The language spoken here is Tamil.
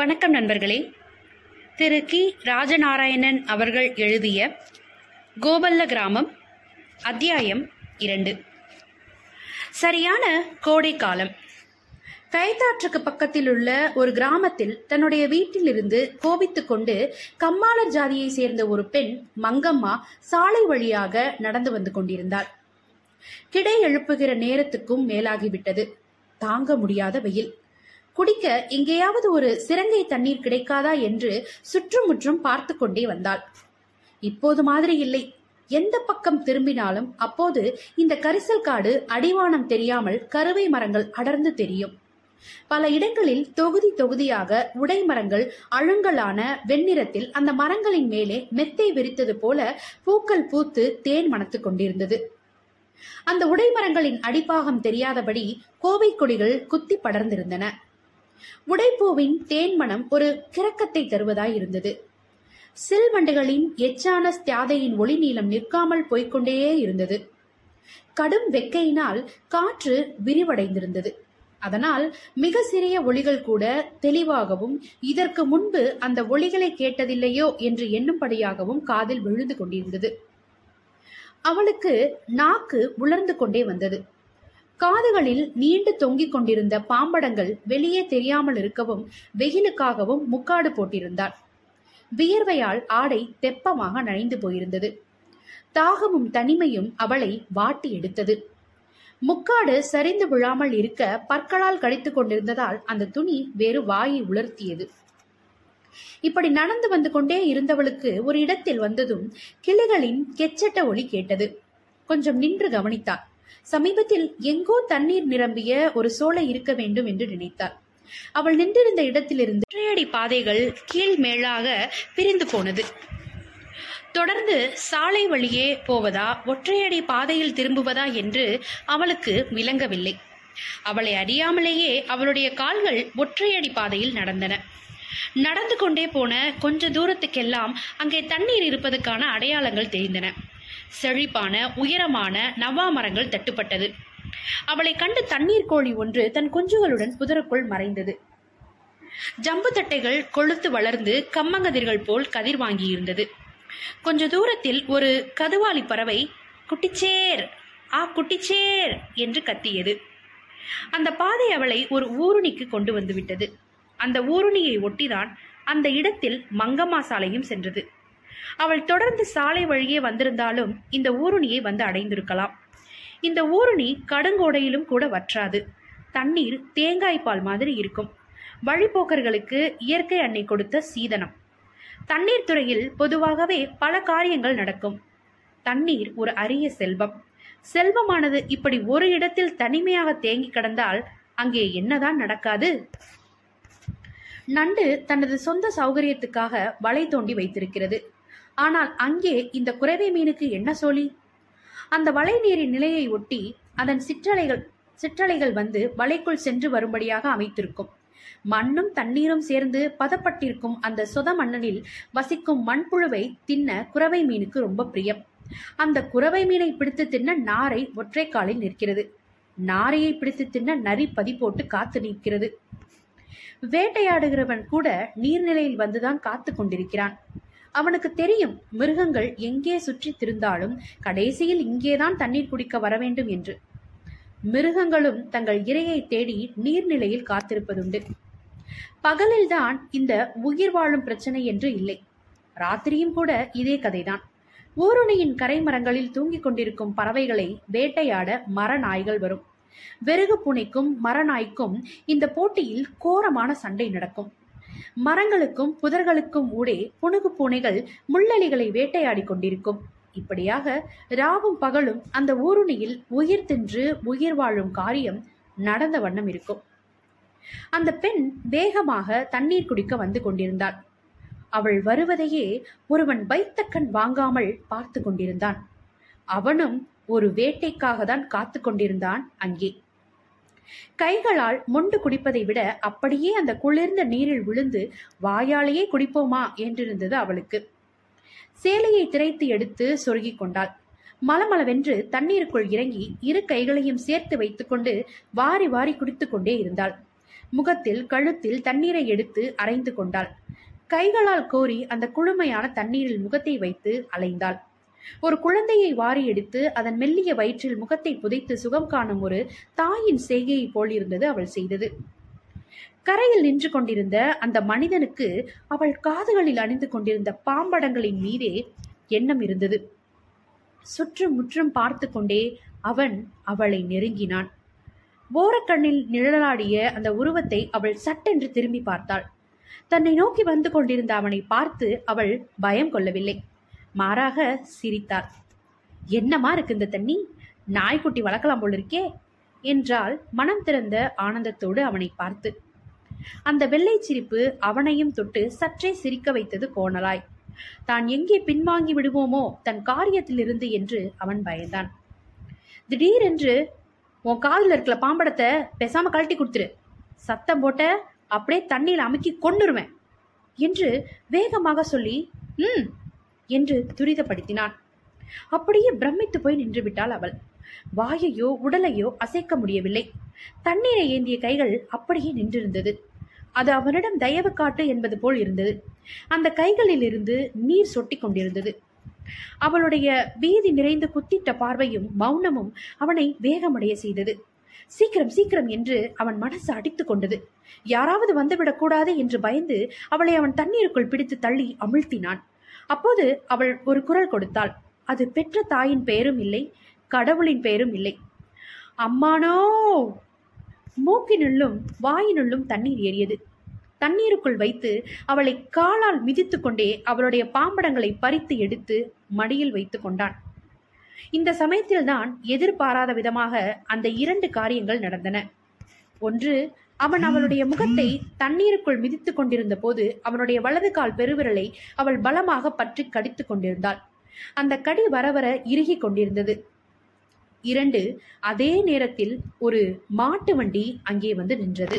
வணக்கம் நண்பர்களே. திரு கி. ராஜநாராயணன் அவர்கள் எழுதிய கோபல்ல கிராமம் அத்தியாயம் இரண்டு. சரியான கோடை காலம். கைத்தாற்றுக்கு பக்கத்தில் உள்ள ஒரு கிராமத்தில் தன்னுடைய வீட்டிலிருந்து கோபித்துக் கொண்டு கம்மாளர் ஜாதியை சேர்ந்த ஒரு பெண் மங்கம்மா சாலை வழியாக நடந்து வந்து கொண்டிருந்தார் கிடை எழுப்புகிற நேரத்துக்கும் மேலாகிவிட்டது. தாங்க முடியாத வெயில். குடிக்க எங்கேயாவது ஒரு சிறங்கை தண்ணீர் கிடைக்காதா என்று சுற்றுமுற்றும் பார்த்து கொண்டே வந்தாள். இப்போது மாதிரி இல்லை. எந்த பக்கம் திரும்பினாலும் அப்போது இந்த கரிசல் காடு அடிவானம் தெரியாமல் கருவை மரங்கள் அடர்ந்து தெரியும். பல இடங்களில் தொகுதி தொகுதியாக உடை மரங்கள் அழுங்கலான வெண்ணிறத்தில் அந்த மரங்களின் மேலே மெத்தை விரித்தது போல பூக்கள் பூத்து தேன் மணத்துக் கொண்டிருந்தது. அந்த உடைமரங்களின் அடிப்பாகம் தெரியாதபடி கோவை கொடிகள் குத்தி படர்ந்திருந்தன. உடைப்பூவின் தேன்மணம் ஒரு கிறக்கத்தை தருவதாய் இருந்தது. சில்வண்டுகளின் எச்சான தியாதையின் ஒளி நீளம் நிற்காமல் போய்க்கொண்டே இருந்தது. கடும் வெக்கையினால் காற்று விரிவடைந்திருந்தது. அதனால் மிக சிறிய ஒளிகள் கூட தெளிவாகவும் இதற்கு முன்பு அந்த ஒளிகளை கேட்டதில்லையோ என்று எண்ணும்படியாகவும் காதில் விழுந்து கொண்டிருந்தது. அவளுக்கு நாக்கு உலர்ந்து கொண்டே வந்தது. காதுகளில் நீண்டு தொங்கிக் கொண்டிருந்த பாம்படங்கள் வெளியே தெரியாமல் இருக்கவும் வெயிலுக்காகவும் முக்காடு போட்டிருந்தாள் வியர்வையால் ஆடை தெப்பமாக நனைந்து போயிருந்தது. தாகமும் தனிமையும் அவளை வாட்டி எடுத்தது. முக்காடு சரிந்து விழாமல் இருக்க பற்களால் கடித்துக் கொண்டிருந்ததால் அந்த துணி வேறு வாயை உலர்த்தியது. இப்படி நடந்து வந்து கொண்டே இருந்தவளுக்கு ஒரு இடத்தில் வந்ததும் கிளிகளின் கெச்சட்ட ஒளி கேட்டது. கொஞ்சம் நின்று கவனித்தாள். சமீபத்தில் எங்கோ தண்ணீர் நிரம்பிய ஒரு சோலை இருக்க வேண்டும் என்று நினைத்தாள். அவள் நின்றிருந்த இடத்திலிருந்து ஒற்றையடி பாதைகள் கீழ் மேலாக பிரிந்து போனது. தொடர்ந்து சாலை வழியே போவதா ஒற்றையடி பாதையில் திரும்புவதா என்று அவளுக்கு விளங்கவில்லை. அவளை அறியாமலேயே அவளுடைய கால்கள் ஒற்றையடி பாதையில் நடந்தன. நடந்து கொண்டே போன கொஞ்ச தூரத்துக்கெல்லாம் அங்கே தண்ணீர் இருப்பதற்கான அடையாளங்கள் தெரிந்தன. செழிப்பான உயரமான நவா மரங்கள் தட்டுப்பட்டது. அவளை கண்டு தண்ணீர் கோழி ஒன்று தன் குஞ்சுகளுடன் புதருக்குள் மறைந்தது. ஜம்பு தட்டைகள் கொழுத்து வளர்ந்து கம்மங்கதிர்கள் போல் கதிர் வாங்கியிருந்தது. கொஞ்ச தூரத்தில் ஒரு கதுவாளி பறவை குட்டிச்சேர்! ஆ குட்டிச்சேர்! என்று கத்தியது. அந்த பாதை அவளை ஒரு ஊருணிக்கு கொண்டு வந்துவிட்டது. அந்த ஊருணியை ஒட்டிதான் அந்த இடத்தில் மங்கம்மா சாலையும் சென்றது. அவள் தொடர்ந்து சாலை வழியே வந்திருந்தாலும் இந்த ஊருணியை வந்து அடைந்திருக்கலாம். இந்த ஊருணி கடுங்கோடையிலும் கூட வற்றாது. தண்ணீர் தேங்காய் பால் மாதிரி இருக்கும். வழிப்போக்கர்களுக்கு இயற்கை அன்னை கொடுத்த சீதனம். தண்ணீர் துறையில் பொதுவாகவே பல காரியங்கள் நடக்கும். தண்ணீர் ஒரு அரிய செல்வம். செல்வமானது இப்படி ஒரு இடத்தில் தனிமையாக தேங்கி கிடந்தால் அங்கே என்னதான் நடக்காது? நண்டு தனது சொந்த சௌகரியத்துக்காக வலை தோண்டி வைத்திருக்கிறது. ஆனால் அங்கே இந்த குறைவை மீனுக்கு என்ன சோழி? அந்த வலை நீரின் நிலையை ஒட்டி அதன் சிற்றலைகள் சிற்றலைகள் வந்து வலைக்குள் சென்று வரும்படியாக அமைத்திருக்கும். மண்ணும் தண்ணீரும் சேர்ந்து பதப்பட்டிருக்கும் அந்த சொத மண்ணனில் வசிக்கும் மண்புழுவை தின்ன குறவை மீனுக்கு ரொம்ப பிரியம். அந்த குறவை மீனை பிடித்து தின்ன நாரை ஒற்றை காலில் நிற்கிறது. நாரையை பிடித்து தின்ன நரி பதி போட்டு காத்து நிற்கிறது. வேட்டையாடுகிறவன் கூட நீர்நிலையில் வந்துதான் காத்து கொண்டிருக்கிறான். அவனுக்கு தெரியும் மிருகங்கள் எங்கே சுற்றி திருந்தாலும் கடைசியில் இங்கேதான் தண்ணீர் குடிக்க வர வேண்டும் என்று. மிருகங்களும் தங்கள் இரையை தேடி நீர்நிலையில் காத்திருப்பதுண்டு. பகலில்தான் இந்த உயிர் வாழும் பிரச்சனை என்று இல்லை. ராத்திரியும் கூட இதே கதைதான். ஊருணியின் கரை மரங்களில் தூங்கிக் கொண்டிருக்கும் பறவைகளை வேட்டையாட மர நாய்கள் வரும். வெறுகு பூனைக்கும் மரநாய்க்கும் இந்த போட்டியில் கோரமான சண்டை நடக்கும். மரங்களுக்கும் புதர்களுக்கும் ஊடே புனுகு பூனைகள் முள்ளலிகளை வேட்டையாடி கொண்டிருக்கும். இப்படியாக ராவும் பகலும் அந்த ஊருணியில் உயிர் தின்று உயிர் வாழும் காரியம் நடந்த வண்ணம் இருக்கும். அந்த பெண் வேகமாக தண்ணீர் குடிக்க வந்து கொண்டிருந்தாள். அவள் வருவதையே ஒருவன் வைத்த கண் வாங்காமல் பார்த்து கொண்டிருந்தான். அவனும் ஒரு வேட்டைக்காக தான் காத்து கொண்டிருந்தான் அங்கே. கைகளால் மொண்டு குடிப்பதை விட அப்படியே அந்த குளிர்ந்த நீரில் விழுந்து வாயாலேயே குடிப்போமா என்றிருந்தது அவளுக்கு. சேலையை திரைத்து எடுத்து சொருகிக் கொண்டாள். மலமளவென்று தண்ணீருக்குள் இறங்கி இரு கைகளையும் சேர்த்து வைத்துக்கொண்டு வாரி வாரி குடித்து கொண்டே இருந்தாள். முகத்தில் கழுத்தில் தண்ணீரை எடுத்து அரைந்து கொண்டாள். கைகளால் கோரி அந்த குளுமையான தண்ணீரில் முகத்தை வைத்து அலைந்தாள். ஒரு குழந்தையை வாரி எடுத்து அதன் மெல்லிய வயிற்றில் முகத்தை புதைத்து சுகம் காணும் ஒரு தாயின் செய்கையை போல் இருந்தது அவள் செய்தது. கரையில் நின்று கொண்டிருந்த அந்த மனிதனுக்கு அவள் காதுகளில் அணிந்து கொண்டிருந்த பாம்படங்களின் மீதே எண்ணம் இருந்தது. சுற்றும் முற்றும் பார்த்து கொண்டே அவன் அவளை நெருங்கினான். ஓரக்கண்ணில் நிழலாடிய அந்த உருவத்தை அவள் சட்டென்று திரும்பி பார்த்தாள். தன்னை நோக்கி வந்து கொண்டிருந்த அவனை பார்த்து அவள் பயம் கொள்ளவில்லை. மாறாக சிரித்தார் என்னமா இருக்கு இந்த தண்ணி? நாய்க்குட்டி வளர்க்கலாம் போல் இருக்கே என்றால் மனம் திறந்த ஆனந்தத்தோடு அவனை பார்த்து. அந்த வெள்ளை சிரிப்பு அவனையும் தொட்டு சற்றே சிரிக்க வைத்தது கோணலாய். தான் எங்கே பின்வாங்கி விடுவோமோ தன் காரியத்திலிருந்து என்று அவன் பயந்தான். திடீரென்று உன் காதில் இருக்கிற பாம்படத்தை பெசாம கழட்டி கொடுத்துரு. சத்தம் போட்ட அப்படியே தண்ணியில் அமுக்கி கொன்னுருவேன் என்று வேகமாக சொல்லி ம் என்று துரிதப்படுத்தினான். அப்படியே பிரமித்து போய் நின்றுவிட்டாள் அவள். வாயையோ உடலையோ அசைக்க முடியவில்லை. தண்ணீரை ஏந்திய கைகள் அப்படியே நின்றிருந்தது. அது அவனிடம் தயவு காட்டு என்பது போல் இருந்தது. அந்த கைகளில் இருந்து நீர் சொட்டி கொண்டிருந்தது. அவளுடைய வீதி நிறைந்து குத்திட்ட பார்வையும் மௌனமும் அவனை வேகமடைய செய்தது. சீக்கிரம் சீக்கிரம் என்று அவன் மனசு அடித்துக் கொண்டது. யாராவது வந்துவிடக் கூடாது என்று பயந்து அவளை அவன் தண்ணீருக்குள் பிடித்து தள்ளி அமிழ்த்தினான். அப்போது அவள் ஒரு குரல் கொடுத்தாள். அது பெற்ற தாயின் பெயரும் இல்லை கடவுளின் பெயரும் இல்லை. அம்மானோ! மூக்கினுள்ளும் வாயினுள்ளும் தண்ணீர் ஏறியது. தண்ணீருக்குள் வைத்து அவளை காலால் மிதித்து கொண்டே அவளுடைய பாம்படங்களை பறித்து எடுத்து மடியில் வைத்து கொண்டான். இந்த சமயத்தில்தான் எதிர்பாராத விதமாக அந்த இரண்டு காரியங்கள் நடந்தன. ஒன்று அவன் அவளுடைய முகத்தை தண்ணீருக்குள் மிதித்துக் கொண்டிருந்த போது அவனுடைய வலது கால் பெருவிரலை அவள் பலமாக பற்றி கடித்துக் கொண்டிருந்தாள். அந்த கடி வர வர இறுகி கொண்டிருந்தது. இரண்டு அதே நேரத்தில் ஒரு மாட்டு வண்டி அங்கே வந்து நின்றது.